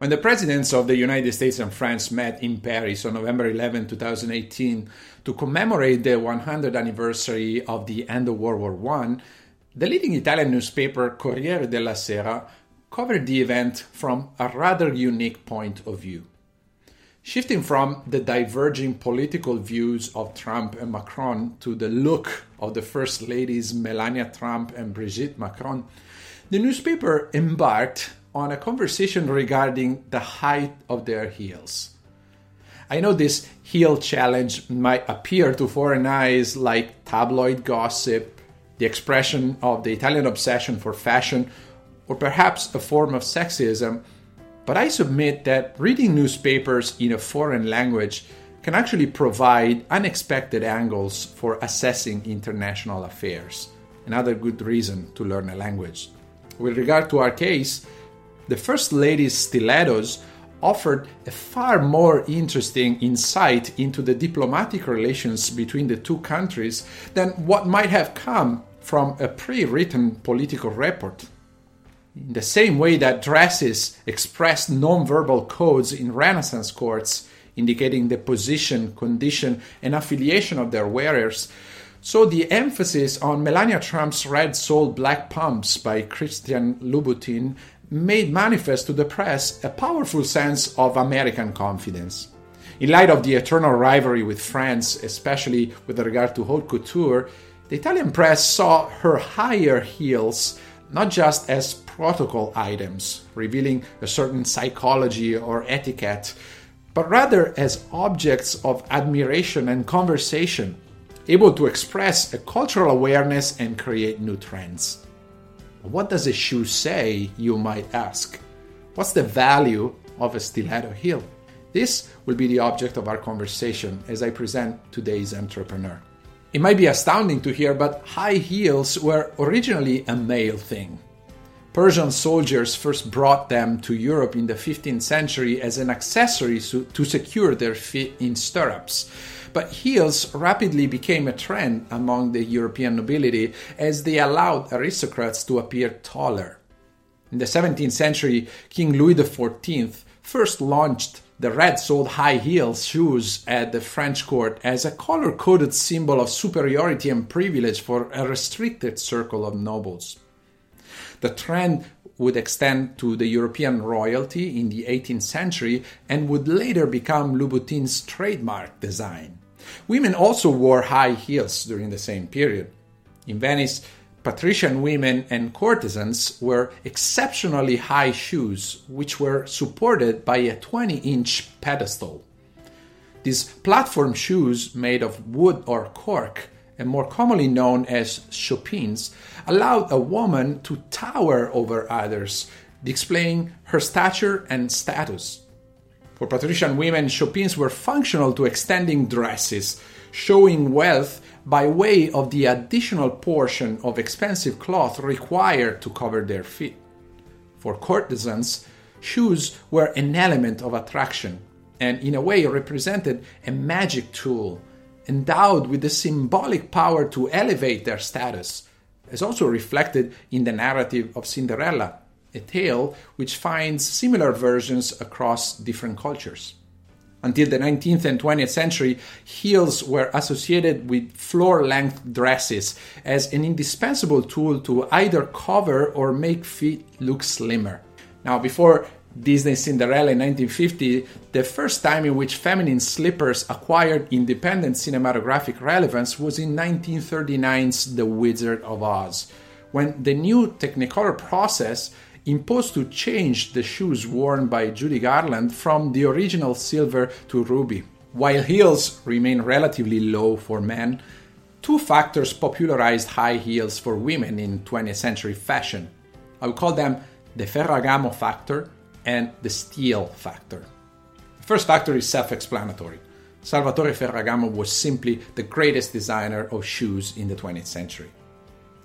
When the presidents of the United States and France met in Paris on November 11, 2018, to commemorate the 100th anniversary of the end of World War I, the leading Italian newspaper Corriere della Sera covered the event from a rather unique point of view. Shifting from the diverging political views of Trump and Macron to the look of the First Ladies Melania Trump and Brigitte Macron, the newspaper embarked on a conversation regarding the height of their heels. I know this heel challenge might appear to foreign eyes like tabloid gossip, the expression of the Italian obsession for fashion, or perhaps a form of sexism, but I submit that reading newspapers in a foreign language can actually provide unexpected angles for assessing international affairs. Another good reason to learn a language. With regard to our case, the First Lady's stilettos offered a far more interesting insight into the diplomatic relations between the two countries than what might have come from a pre written political report. In the same way that dresses expressed non-verbal codes in Renaissance courts, indicating the position, condition, and affiliation of their wearers, so the emphasis on Melania Trump's red soled black pumps by Christian Louboutin made manifest to the press a powerful sense of American confidence. In light of the eternal rivalry with France, especially with regard to haute couture, the Italian press saw her higher heels not just as protocol items, revealing a certain psychology or etiquette, but rather as objects of admiration and conversation, able to express a cultural awareness and create new trends. What does a shoe say, you might ask? What's the value of a stiletto heel? This will be the object of our conversation as I present today's entrepreneur. It might be astounding to hear, but high heels were originally a male thing. Persian soldiers first brought them to Europe in the 15th century as an accessory to secure their feet in stirrups. But heels rapidly became a trend among the European nobility as they allowed aristocrats to appear taller. In the 17th century, King Louis XIV first launched the red soled high heel shoes at the French court as a color coded symbol of superiority and privilege for a restricted circle of nobles. The trend would extend to the European royalty in the 18th century and would later become Louboutin's trademark design. Women also wore high heels during the same period. In Venice, patrician women and courtesans wore exceptionally high shoes, which were supported by a 20 inch pedestal. These platform shoes, made of wood or cork, more commonly known as chopines, allowed a woman to tower over others, displaying her stature and status. For patrician women, chopines were functional to extending dresses, showing wealth by way of the additional portion of expensive cloth required to cover their feet. For courtesans, shoes were an element of attraction and, in a way, represented a magic tool endowed with the symbolic power to elevate their status, as also reflected in the narrative of Cinderella, a tale which finds similar versions across different cultures. Until the 19th and 20th century, heels were associated with floor length dresses as an indispensable tool to either cover or make feet look slimmer. Now, before Disney's Cinderella in 1950, the first time in which feminine slippers acquired independent cinematographic relevance was in 1939's The Wizard of Oz, when the new Technicolor process imposed to change the shoes worn by Judy Garland from the original silver to ruby. While heels remain relatively low for men, two factors popularized high heels for women in 20th century fashion. I would call them the Ferragamo factor and the steel factor. The first factor is self explanatory. Salvatore Ferragamo was simply the greatest designer of shoes in the 20th century.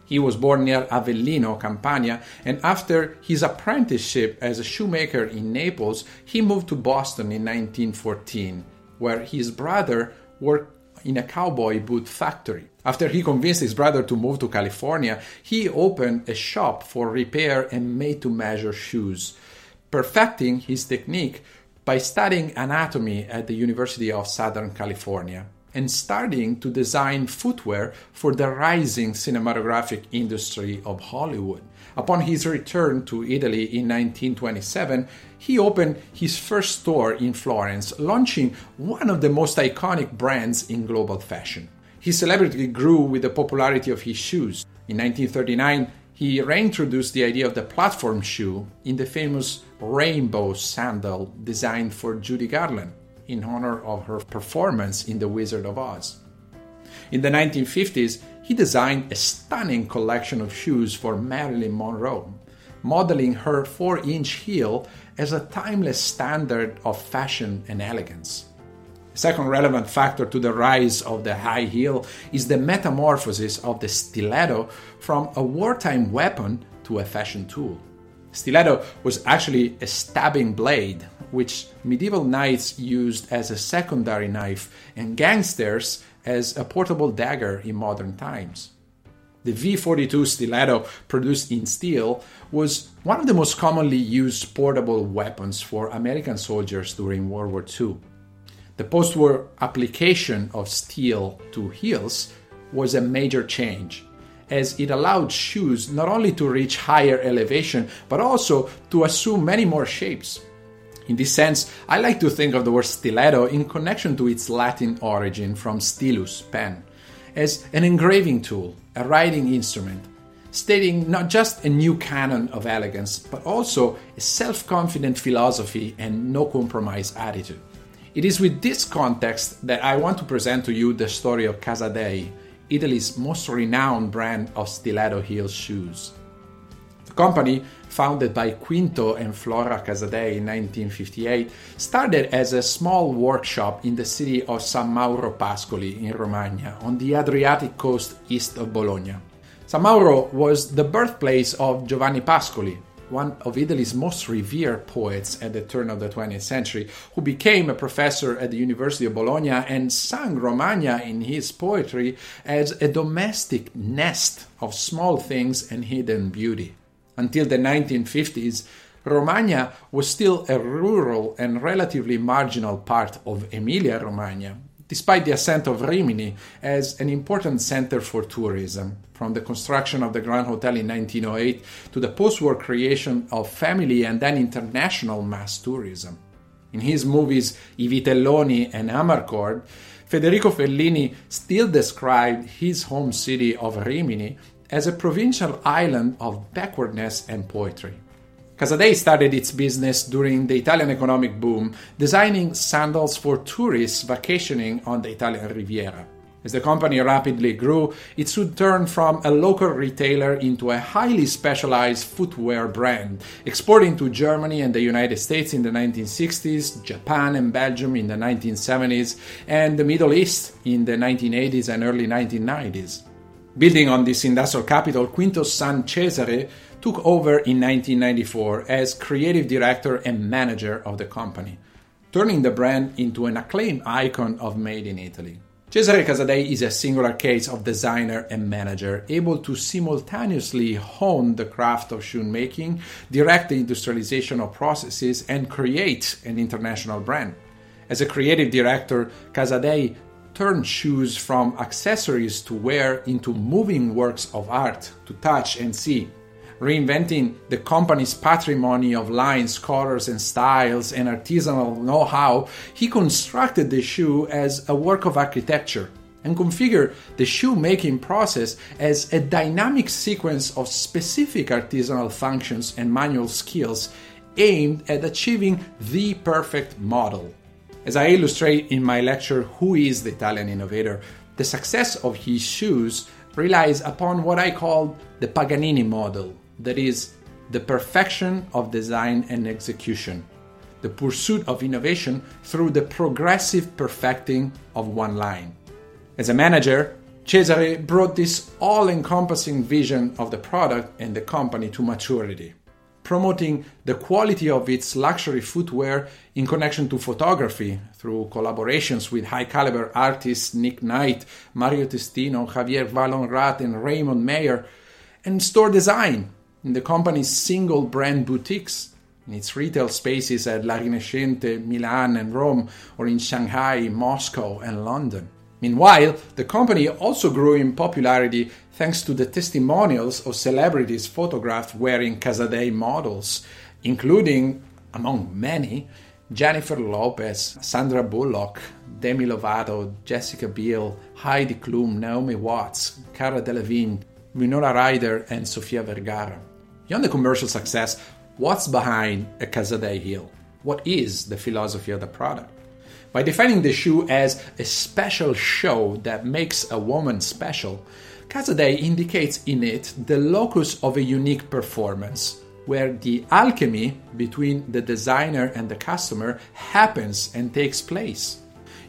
He was born near Avellino, Campania, and after his apprenticeship as a shoemaker in Naples, he moved to Boston in 1914, where his brother worked in a cowboy boot factory. After he convinced his brother to move to California, he opened a shop for repair and made to measure shoes, perfecting his technique by studying anatomy at the University of Southern California and starting to design footwear for the rising cinematographic industry of Hollywood. Upon his return to Italy in 1927, he opened his first store in Florence, launching one of the most iconic brands in global fashion. His celebrity grew with the popularity of his shoes. In 1939, he reintroduced the idea of the platform shoe in the famous rainbow sandal designed for Judy Garland in honor of her performance in The Wizard of Oz. In the 1950s, he designed a stunning collection of shoes for Marilyn Monroe, modeling her 4 inch heel as a timeless standard of fashion and elegance. Second relevant factor to the rise of the high heel is the metamorphosis of the stiletto from a wartime weapon to a fashion tool. Stiletto was actually a stabbing blade, which medieval knights used as a secondary knife and gangsters as a portable dagger in modern times. The V42 stiletto, produced in steel, was one of the most commonly used portable weapons for American soldiers during World War II. The post war application of steel to heels was a major change as it allowed shoes not only to reach higher elevation, but also to assume many more shapes. In this sense, I like to think of the word stiletto in connection to its Latin origin from stilus, pen, as an engraving tool, a writing instrument, stating not just a new canon of elegance, but also a self confident philosophy and no compromise attitude. It is with this context that I want to present to you the story of Casadei, Italy's most renowned brand of stiletto heel shoes. The company, founded by Quinto and Flora Casadei in 1958, started as a small workshop in the city of San Mauro Pascoli in Romagna, on the Adriatic coast east of Bologna. San Mauro was the birthplace of Giovanni Pascoli, one of Italy's most revered poets at the turn of the 20th century, who became a professor at the University of Bologna and sang Romagna in his poetry as a domestic nest of small things and hidden beauty. Until the 1950s, Romagna was still a rural and relatively marginal part of Emilia Romagna, despite the ascent of Rimini as an important center for tourism, from the construction of the Grand Hotel in 1908 to the post war creation of family and then international mass tourism. In his movies I Vitelloni and Amarcord, Federico Fellini still described his home city of Rimini as a provincial island of backwardness and poetry. Casadei started its business during the Italian economic boom, designing sandals for tourists vacationing on the Italian Riviera. As the company rapidly grew, it soon turned from a local retailer into a highly specialized footwear brand, exporting to Germany and the United States in the 1960s, Japan and Belgium in the 1970s, and the Middle East in the 1980s and early 1990s. Building on this industrial capital, Quinto's San Cesare took over in 1994 as creative director and manager of the company, turning the brand into an acclaimed icon of Made in Italy. Cesare Casadei is a singular case of designer and manager, able to simultaneously hone the craft of shoemaking, direct the industrialization of processes, and create an international brand. As a creative director, Casadei turned shoes from accessories to wear into moving works of art to touch and see. Reinventing the company's patrimony of lines, colors, and styles and artisanal know how, he constructed the shoe as a work of architecture and configured the shoe making process as a dynamic sequence of specific artisanal functions and manual skills aimed at achieving the perfect model. As I illustrate in my lecture, Who is the Italian Innovator? The success of his shoes relies upon what I call the Paganini model, that is, the perfection of design and execution, the pursuit of innovation through the progressive perfecting of one line. As a manager, Cesare brought this all encompassing vision of the product and the company to maturity, promoting the quality of its luxury footwear in connection to photography through collaborations with high caliber artists Nick Knight, Mario Testino, Javier Vallhonrat, and Raymond Meier, and store design in the company's single brand boutiques, in its retail spaces at La Rinascente, Milan, and Rome, or in Shanghai, Moscow, and London. Meanwhile, the company also grew in popularity thanks to the testimonials of celebrities photographed wearing Casadei models, including, among many, Jennifer Lopez, Sandra Bullock, Demi Lovato, Jessica Biel, Heidi Klum, Naomi Watts, Cara Delevingne, Winona Ryder, and Sofia Vergara. Beyond the commercial success, what's behind a Casadei heel? What is the philosophy of the product? By defining the shoe as a special show that makes a woman special, Casadei indicates in it the locus of a unique performance, where the alchemy between the designer and the customer happens and takes place.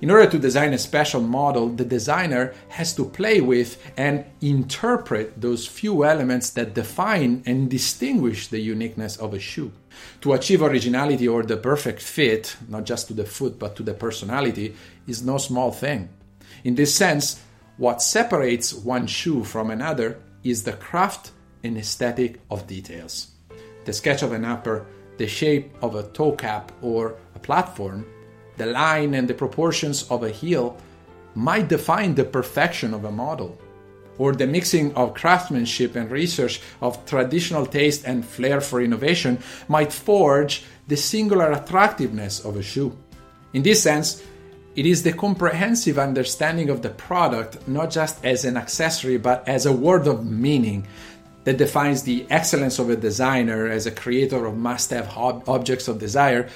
In order to design a special model, the designer has to play with and interpret those few elements that define and distinguish the uniqueness of a shoe. To achieve originality or the perfect fit, not just to the foot but to the personality, is no small thing. In this sense, what separates one shoe from another is the craft and aesthetic of details. The sketch of an upper, the shape of a toe cap or a platform, the line and the proportions of a heel might define the perfection of a model, or the mixing of craftsmanship and research of traditional taste and flair for innovation might forge the singular attractiveness of a shoe. In this sense, it is the comprehensive understanding of the product, not just as an accessory, but as a word of meaning, that defines the excellence of a designer as a creator of must have objects of desire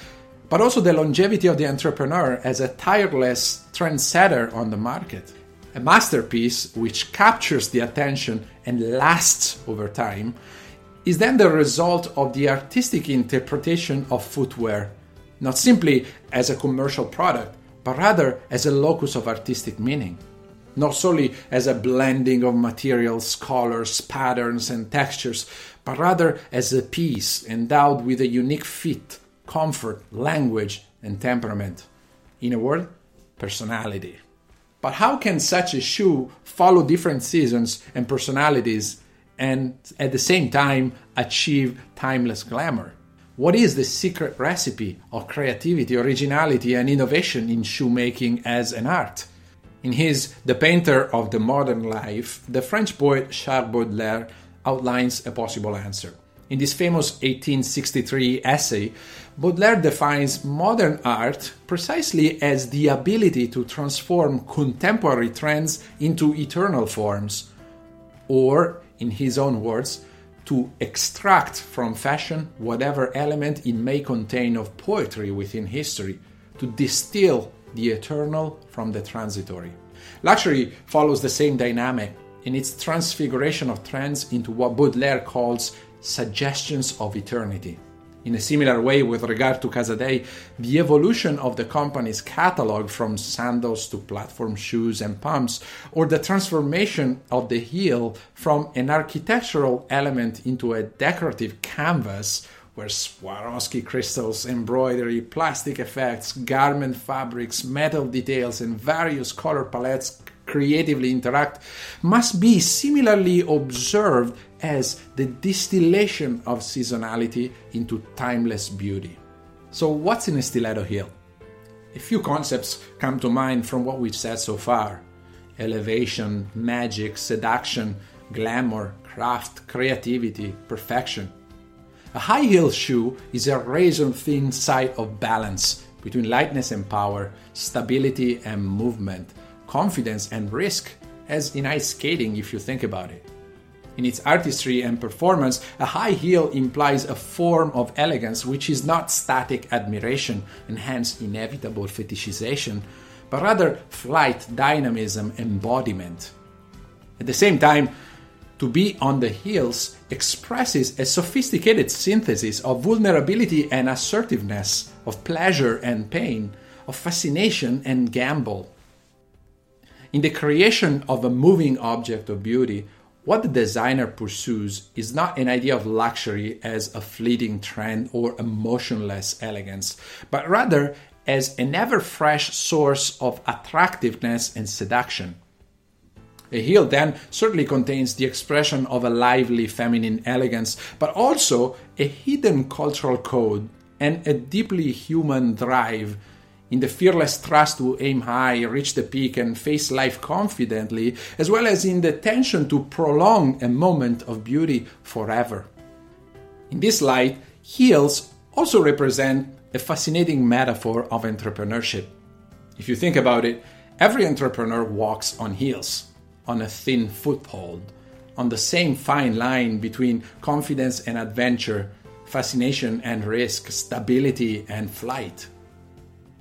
but also the longevity of the entrepreneur as a tireless trendsetter on the market. A masterpiece which captures the attention and lasts over time is then the result of the artistic interpretation of footwear, not simply as a commercial product, but rather as a locus of artistic meaning. Not solely as a blending of materials, colors, patterns, and textures, but rather as a piece endowed with a unique fit comfort, language, and temperament. In a word, personality. But how can such a shoe follow different seasons and personalities and at the same time achieve timeless glamour? What is the secret recipe of creativity, originality, and innovation in shoemaking as an art? In his The Painter of the Modern Life, the French poet Charles Baudelaire outlines a possible answer. In this famous 1863 essay, Baudelaire defines modern art precisely as the ability to transform contemporary trends into eternal forms, or, in his own words, to extract from fashion whatever element it may contain of poetry within history, to distill the eternal from the transitory. Luxury follows the same dynamic in its transfiguration of trends into what Baudelaire calls suggestions of eternity. In a similar way, with regard to Casadei, the evolution of the company's catalog from sandals to platform shoes and pumps, or the transformation of the heel from an architectural element into a decorative canvas, where Swarovski crystals, embroidery, plastic effects, garment fabrics, metal details, and various color palettes creatively interact must be similarly observed as the distillation of seasonality into timeless beauty. So, what's in a stiletto heel? A few concepts come to mind from what we've said so far elevation, magic, seduction, glamour, craft, creativity, perfection. A high heel shoe is a razor thin side of balance between lightness and power, stability and movement, confidence and risk, as in ice skating if you think about it. In its artistry and performance, a high heel implies a form of elegance which is not static admiration and hence inevitable fetishization, but rather flight, dynamism, embodiment. At the same time, to be on the heels expresses a sophisticated synthesis of vulnerability and assertiveness, of pleasure and pain, of fascination and gamble. In the creation of a moving object of beauty, what the designer pursues is not an idea of luxury as a fleeting trend or emotionless elegance, but rather as an ever fresh source of attractiveness and seduction. A heel then certainly contains the expression of a lively feminine elegance, but also a hidden cultural code and a deeply human drive in the fearless trust to aim high, reach the peak, and face life confidently, as well as in the tension to prolong a moment of beauty forever. In this light, heels also represent a fascinating metaphor of entrepreneurship. If you think about it, every entrepreneur walks on heels on a thin foothold, on the same fine line between confidence and adventure, fascination and risk, stability and flight.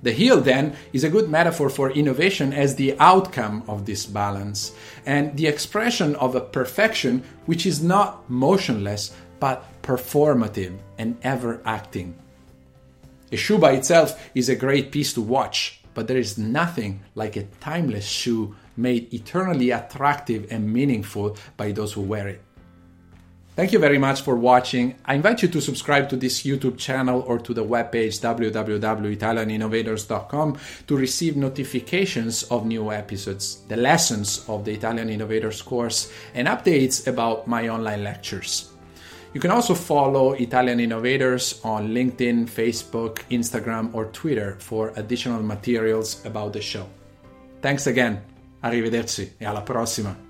The heel, then, is a good metaphor for innovation as the outcome of this balance and the expression of a perfection which is not motionless but performative and ever acting. A shoe by itself is a great piece to watch, but there is nothing like a timeless shoe made eternally attractive and meaningful by those who wear it. Thank you very much for watching. I invite you to subscribe to this YouTube channel or to the webpage www.italianinnovators.com to receive notifications of new episodes, the lessons of the Italian Innovators course, and updates about my online lectures. You can also follow Italian Innovators on LinkedIn, Facebook, Instagram, or Twitter for additional materials about the show. Thanks again. Arrivederci e alla prossima.